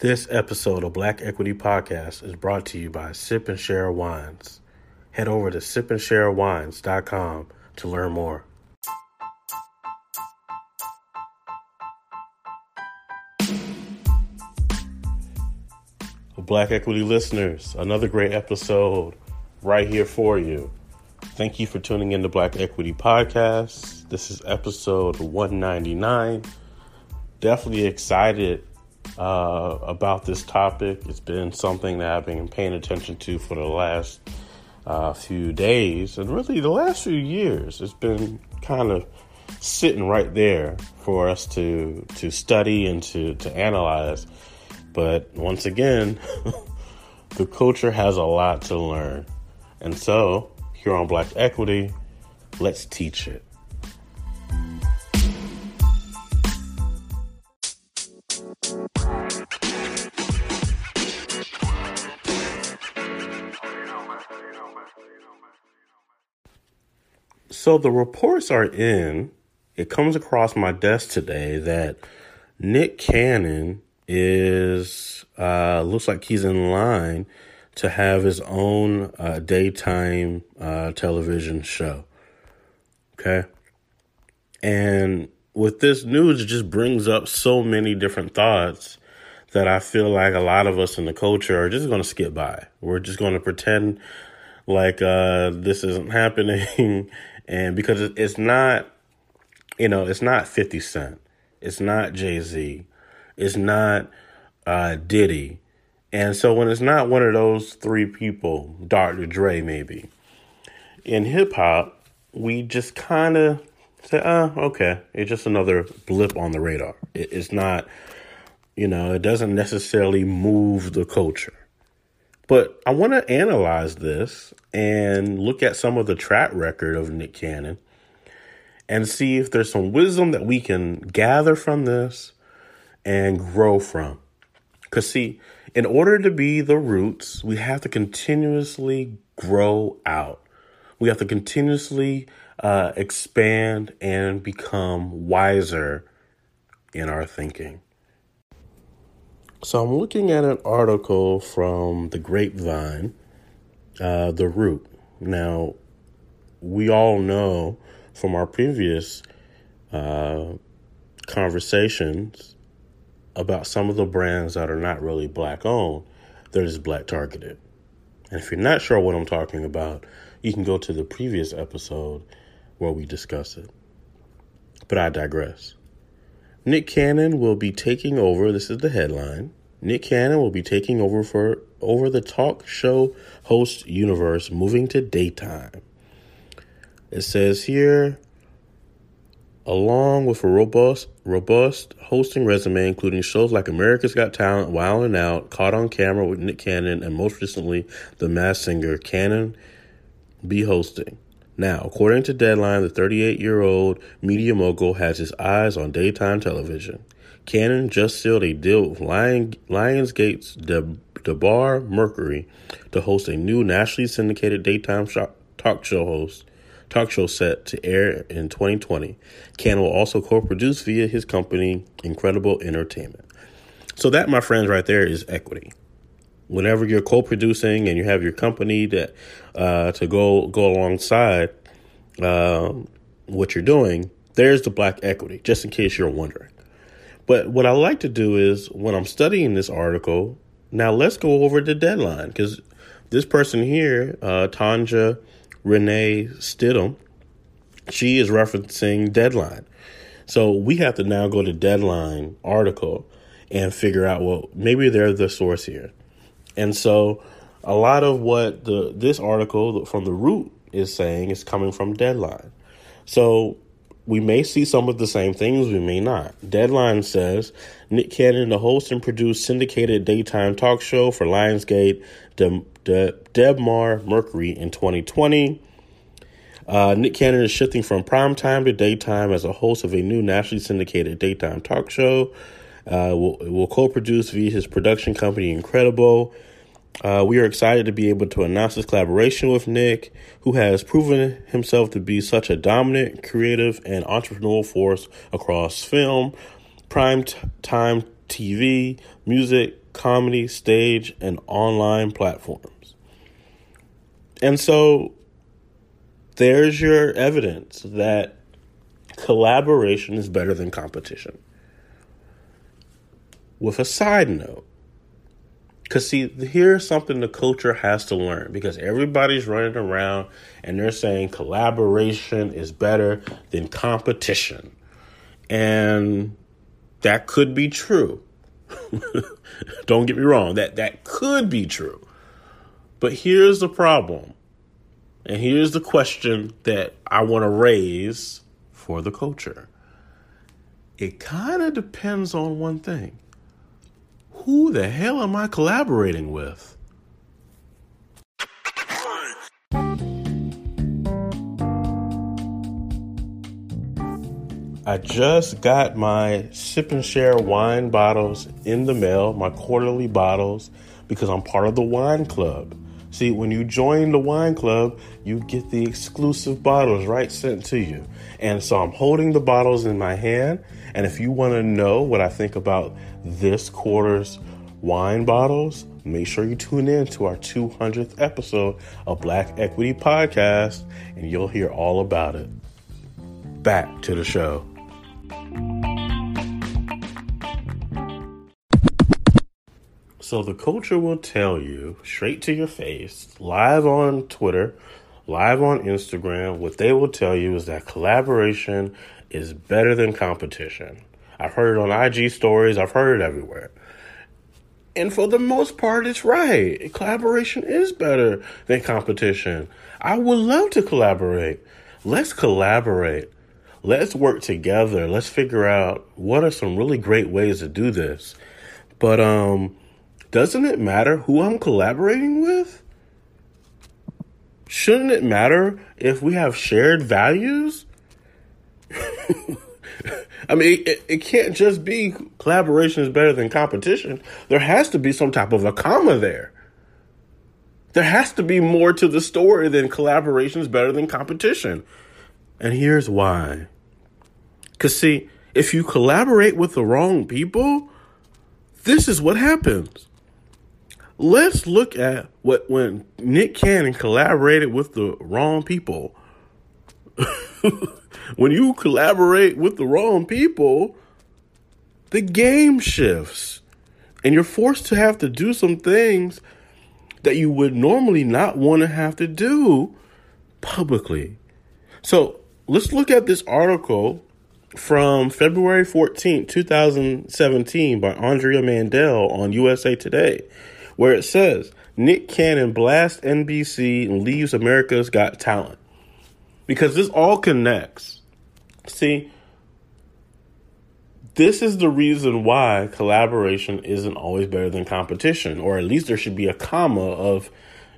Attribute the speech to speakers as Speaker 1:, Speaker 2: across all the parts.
Speaker 1: This episode of Black Equity Podcast is brought to you by Sip and Share Wines. Head over to sipandsharewines.com to learn more. Black Equity listeners, another great episode right here for you. Thank you for tuning in to Black Equity Podcast. This is episode 199. Definitely excited uh, about this topic. It's been something that I've been paying attention to for the last uh, few days and really the last few years. It's been kind of sitting right there for us to to study and to to analyze. But once again, the culture has a lot to learn. And so, here on Black Equity, let's teach it. So the reports are in. It comes across my desk today that Nick Cannon is uh, looks like he's in line to have his own uh, daytime uh, television show. Okay, and with this news, it just brings up so many different thoughts that I feel like a lot of us in the culture are just going to skip by. We're just going to pretend like uh, this isn't happening and because it's not, you know, it's not Fifty Cent, it's not Jay Z, it's not uh, Diddy, and so when it's not one of those three people, Dr. Dre maybe, in hip hop, we just kind of say, oh, okay, it's just another blip on the radar. It, it's not, you know, it doesn't necessarily move the culture. But I want to analyze this and look at some of the track record of Nick Cannon and see if there's some wisdom that we can gather from this and grow from. Because, see, in order to be the roots, we have to continuously grow out. We have to continuously uh, expand and become wiser in our thinking. So I'm looking at an article from the Grapevine, uh, The Root. Now, we all know from our previous uh, conversations about some of the brands that are not really black owned, they're just black targeted. And if you're not sure what I'm talking about, you can go to the previous episode where we discuss it. But I digress. Nick Cannon will be taking over. This is the headline. Nick Cannon will be taking over for over the talk show host universe, moving to daytime. It says here, along with a robust, robust hosting resume, including shows like America's Got Talent, Wild and Out, Caught on Camera with Nick Cannon, and most recently, The Masked Singer, Cannon be hosting. Now, according to Deadline, the 38 year old media mogul has his eyes on daytime television. Cannon just sealed a deal with Lion, Lionsgate's De, Debmar Mercury to host a new nationally syndicated daytime talk show host talk show set to air in 2020. Cannon will also co-produce via his company Ncredible Entertainment. So that, my friends, right there is equity whenever you're co-producing and you have your company that uh, to go go alongside um, what you're doing, there's the black equity. Just in case you're wondering. But what I like to do is when I'm studying this article, now let's go over the deadline because this person here, uh, Tonja Renee Stidhum, she is referencing deadline. So we have to now go to deadline article and figure out well maybe they're the source here. And so a lot of what the this article from the root is saying is coming from Deadline. So we may see some of the same things, we may not. Deadline says Nick Cannon, the host and produce syndicated daytime talk show for Lionsgate, De- De- Debmar Mercury in 2020. Uh, Nick Cannon is shifting from primetime to daytime as a host of a new nationally syndicated daytime talk show. Uh, will will co-produce via his production company Ncredible. Uh, we are excited to be able to announce this collaboration with Nick, who has proven himself to be such a dominant, creative, and entrepreneurial force across film, prime t- time TV, music, comedy, stage, and online platforms. And so there's your evidence that collaboration is better than competition. With a side note, because, see, here's something the culture has to learn because everybody's running around and they're saying collaboration is better than competition. And that could be true. Don't get me wrong, that, that could be true. But here's the problem. And here's the question that I want to raise for the culture. It kind of depends on one thing who the hell am I collaborating with? I just got my sip and share wine bottles in the mail, my quarterly bottles, because I'm part of the wine club. See, when you join the wine club, you get the exclusive bottles right sent to you. And so I'm holding the bottles in my hand. And if you want to know what I think about this quarter's wine bottles, make sure you tune in to our 200th episode of Black Equity Podcast, and you'll hear all about it. Back to the show. So the culture will tell you straight to your face, live on Twitter, live on Instagram, what they will tell you is that collaboration is better than competition. I've heard it on IG stories, I've heard it everywhere. And for the most part, it's right. Collaboration is better than competition. I would love to collaborate. Let's collaborate. Let's work together. Let's figure out what are some really great ways to do this. But um doesn't it matter who I'm collaborating with? Shouldn't it matter if we have shared values? I mean, it, it, can't just be collaboration is better than competition. There has to be some type of a comma there. There has to be more to the story than collaboration is better than competition. And here's why. Because, see, if you collaborate with the wrong people, this is what happens. Let's look at what when Nick Cannon collaborated with the wrong people. when you collaborate with the wrong people, the game shifts. And you're forced to have to do some things that you would normally not want to have to do publicly. So let's look at this article from February 14, 2017 by Andrea Mandell on USA Today where it says Nick Cannon blasts NBC and leaves America's Got Talent. Because this all connects. See, this is the reason why collaboration isn't always better than competition, or at least there should be a comma of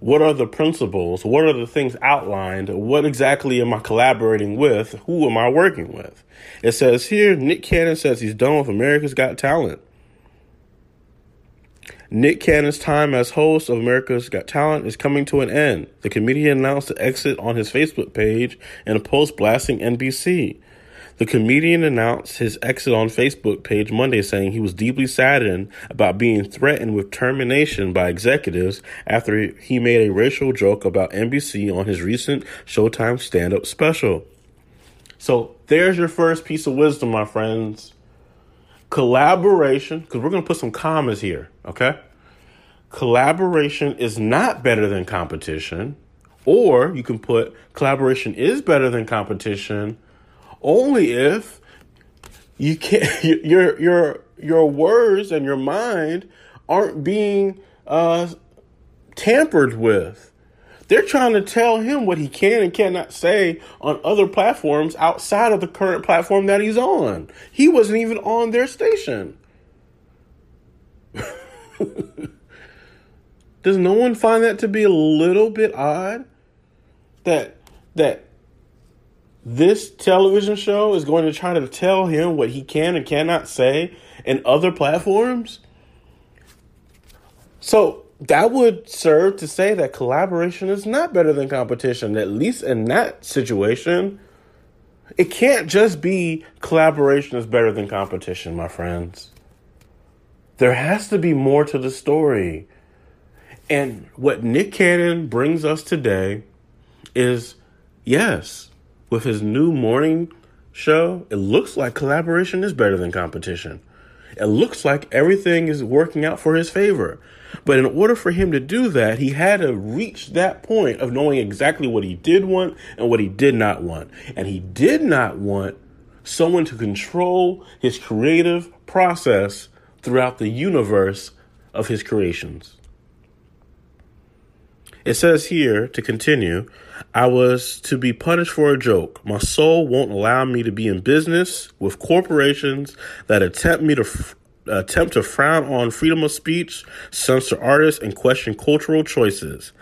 Speaker 1: what are the principles, what are the things outlined, what exactly am I collaborating with, who am I working with. It says here Nick Cannon says he's done with America's Got Talent. Nick Cannon's time as host of America's Got Talent is coming to an end. The comedian announced the exit on his Facebook page in a post blasting NBC. The comedian announced his exit on Facebook page Monday, saying he was deeply saddened about being threatened with termination by executives after he made a racial joke about NBC on his recent Showtime stand up special. So there's your first piece of wisdom, my friends collaboration, because we're going to put some commas here, okay? Collaboration is not better than competition, or you can put collaboration is better than competition only if you can't your your your words and your mind aren't being uh, tampered with. They're trying to tell him what he can and cannot say on other platforms outside of the current platform that he's on. He wasn't even on their station. Does no one find that to be a little bit odd? That that this television show is going to try to tell him what he can and cannot say in other platforms? So that would serve to say that collaboration is not better than competition, at least in that situation. It can't just be collaboration is better than competition, my friends. There has to be more to the story. And what Nick Cannon brings us today is yes, with his new morning show, it looks like collaboration is better than competition. It looks like everything is working out for his favor. But in order for him to do that, he had to reach that point of knowing exactly what he did want and what he did not want. And he did not want someone to control his creative process throughout the universe of his creations. It says here to continue, I was to be punished for a joke. My soul won't allow me to be in business with corporations that attempt me to f- attempt to frown on freedom of speech, censor artists, and question cultural choices.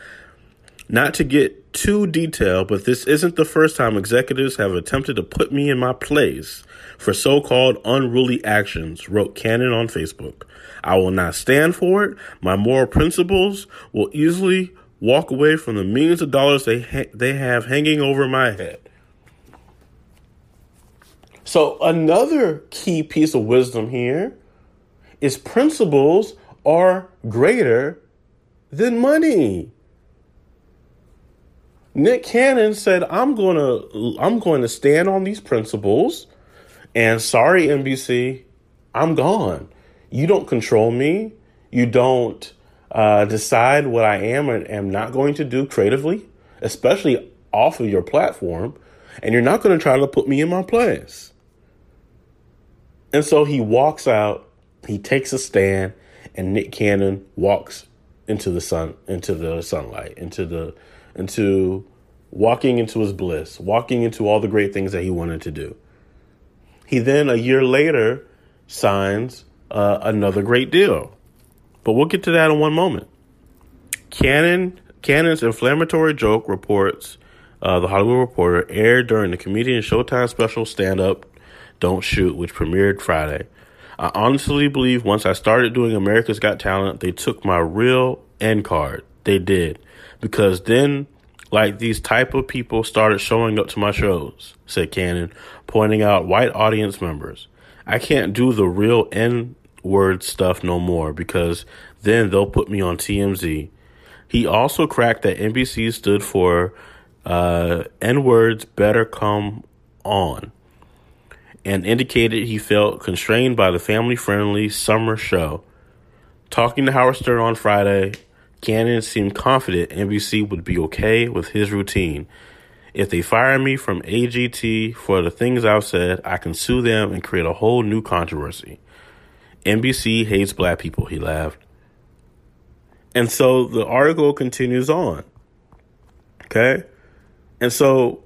Speaker 1: Not to get too detailed, but this isn't the first time executives have attempted to put me in my place for so called unruly actions, wrote Cannon on Facebook. I will not stand for it. My moral principles will easily walk away from the millions of dollars they ha- they have hanging over my head. So another key piece of wisdom here is principles are greater than money. Nick Cannon said, "I'm going to I'm going to stand on these principles." And sorry NBC, I'm gone. You don't control me. You don't uh, decide what I am and am not going to do creatively, especially off of your platform, and you're not going to try to put me in my place. And so he walks out, he takes a stand, and Nick Cannon walks into the sun, into the sunlight, into the, into walking into his bliss, walking into all the great things that he wanted to do. He then, a year later, signs uh, another great deal. But we'll get to that in one moment. Cannon Cannon's inflammatory joke reports uh, the Hollywood Reporter aired during the comedian Showtime special Stand Up, Don't Shoot, which premiered Friday. I honestly believe once I started doing America's Got Talent, they took my real end card. They did. Because then, like, these type of people started showing up to my shows, said Cannon, pointing out white audience members. I can't do the real N word stuff no more because then they'll put me on TMZ. He also cracked that NBC stood for uh, N words better come on and indicated he felt constrained by the family friendly summer show. Talking to Howard Stern on Friday, Cannon seemed confident NBC would be okay with his routine. If they fire me from AGT for the things I've said, I can sue them and create a whole new controversy. NBC hates black people, he laughed. And so the article continues on. Okay? And so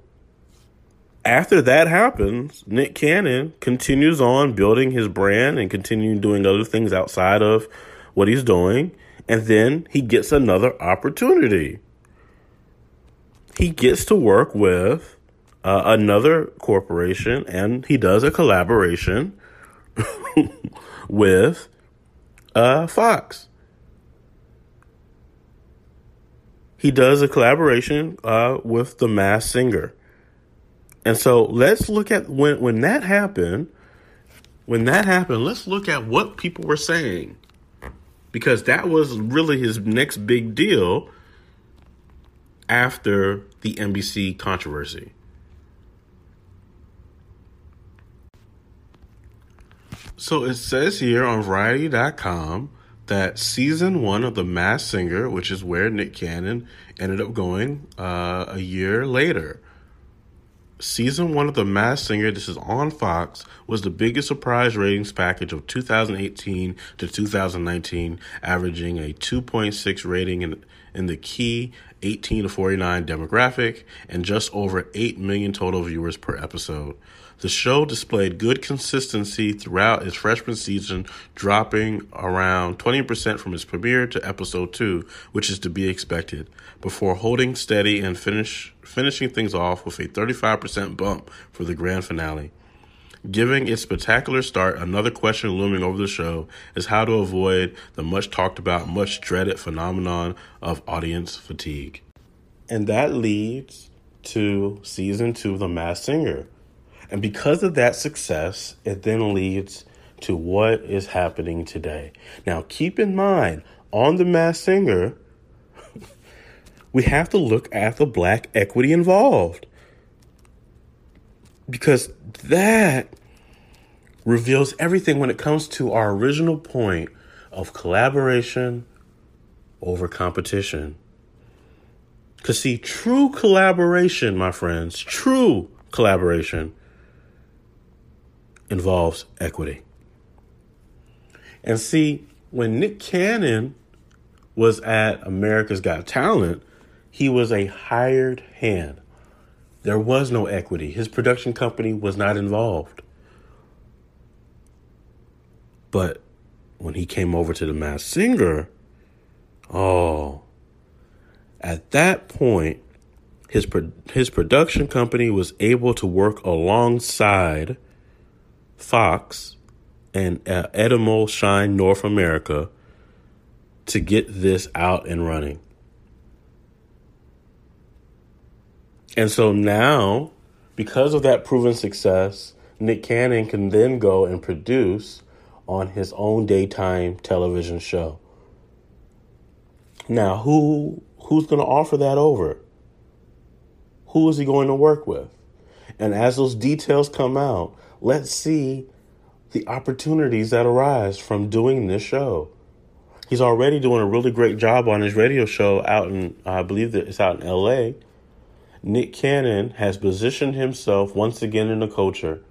Speaker 1: after that happens, Nick Cannon continues on building his brand and continuing doing other things outside of what he's doing. And then he gets another opportunity. He gets to work with uh, another corporation and he does a collaboration with uh, Fox. He does a collaboration uh, with the Masked Singer. And so let's look at when when that happened, when that happened, let's look at what people were saying. Because that was really his next big deal after the NBC controversy. So it says here on Variety.com that season one of The Masked Singer, which is where Nick Cannon ended up going uh, a year later, season one of The Masked Singer, this is on Fox, was the biggest surprise ratings package of 2018 to 2019, averaging a 2.6 rating in, in the key 18 to 49 demographic and just over 8 million total viewers per episode. The show displayed good consistency throughout its freshman season, dropping around 20% from its premiere to episode 2, which is to be expected, before holding steady and finish, finishing things off with a 35% bump for the grand finale. Giving its spectacular start, another question looming over the show is how to avoid the much talked about, much dreaded phenomenon of audience fatigue. And that leads to season two of The Masked Singer. And because of that success, it then leads to what is happening today. Now, keep in mind, on The Masked Singer, we have to look at the black equity involved. Because that reveals everything when it comes to our original point of collaboration over competition. Because, see, true collaboration, my friends, true collaboration involves equity. And see, when Nick Cannon was at America's Got Talent, he was a hired hand. There was no equity. His production company was not involved. But when he came over to the Masked Singer, oh, at that point, his his production company was able to work alongside Fox and uh, Shine North America to get this out and running. And so now, because of that proven success, Nick Cannon can then go and produce on his own daytime television show. Now, who who's going to offer that over? Who is he going to work with? And as those details come out, let's see the opportunities that arise from doing this show. He's already doing a really great job on his radio show out in, I believe that it's out in LA. Nick Cannon has positioned himself once again in the culture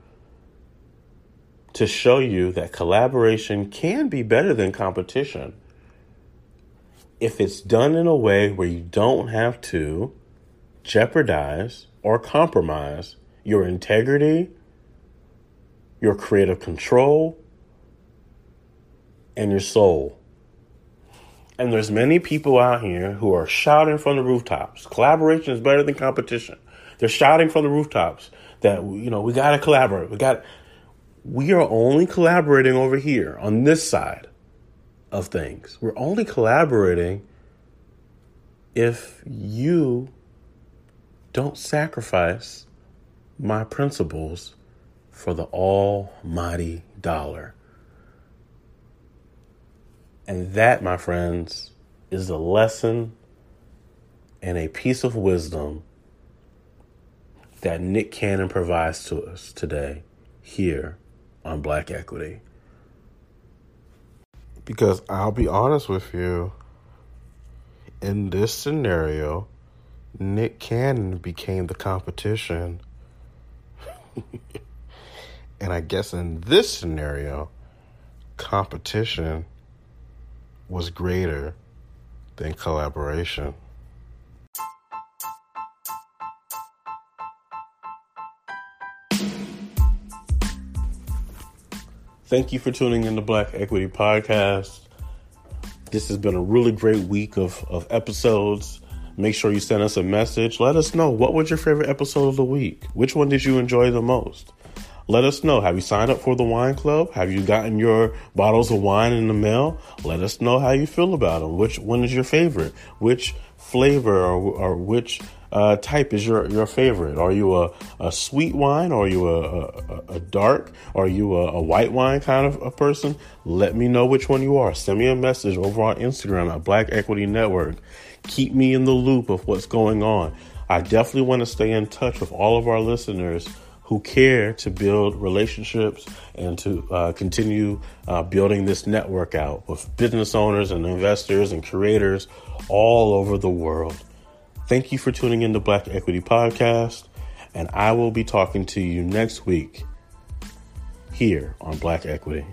Speaker 1: to show you that collaboration can be better than competition if it's done in a way where you don't have to jeopardize or compromise your integrity, your creative control, and your soul. And there's many people out here who are shouting from the rooftops. Collaboration is better than competition. They're shouting from the rooftops that you know we got to collaborate. We got we are only collaborating over here on this side of things. We're only collaborating if you don't sacrifice my principles for the almighty dollar. And that, my friends, is a lesson and a piece of wisdom that Nick Cannon provides to us today here on Black Equity. Because I'll be honest with you, in this scenario, Nick Cannon became the competition. and I guess in this scenario, competition was greater than collaboration. Thank you for tuning in to Black Equity Podcast. This has been a really great week of, of episodes. Make sure you send us a message. Let us know what was your favorite episode of the week? Which one did you enjoy the most? Let us know. Have you signed up for the wine club? Have you gotten your bottles of wine in the mail? Let us know how you feel about them. Which one is your favorite? Which flavor or, or which uh, type is your, your favorite? Are you a, a sweet wine? Are you a, a, a dark? Are you a, a, white wine kind of a person? Let me know which one you are. Send me a message over on Instagram at Black Equity Network. Keep me in the loop of what's going on. I definitely want to stay in touch with all of our listeners who care to build relationships and to uh, continue uh, building this network out with business owners and investors and creators all over the world. Thank you for tuning in to Black Equity Podcast, and I will be talking to you next week here on Black Equity.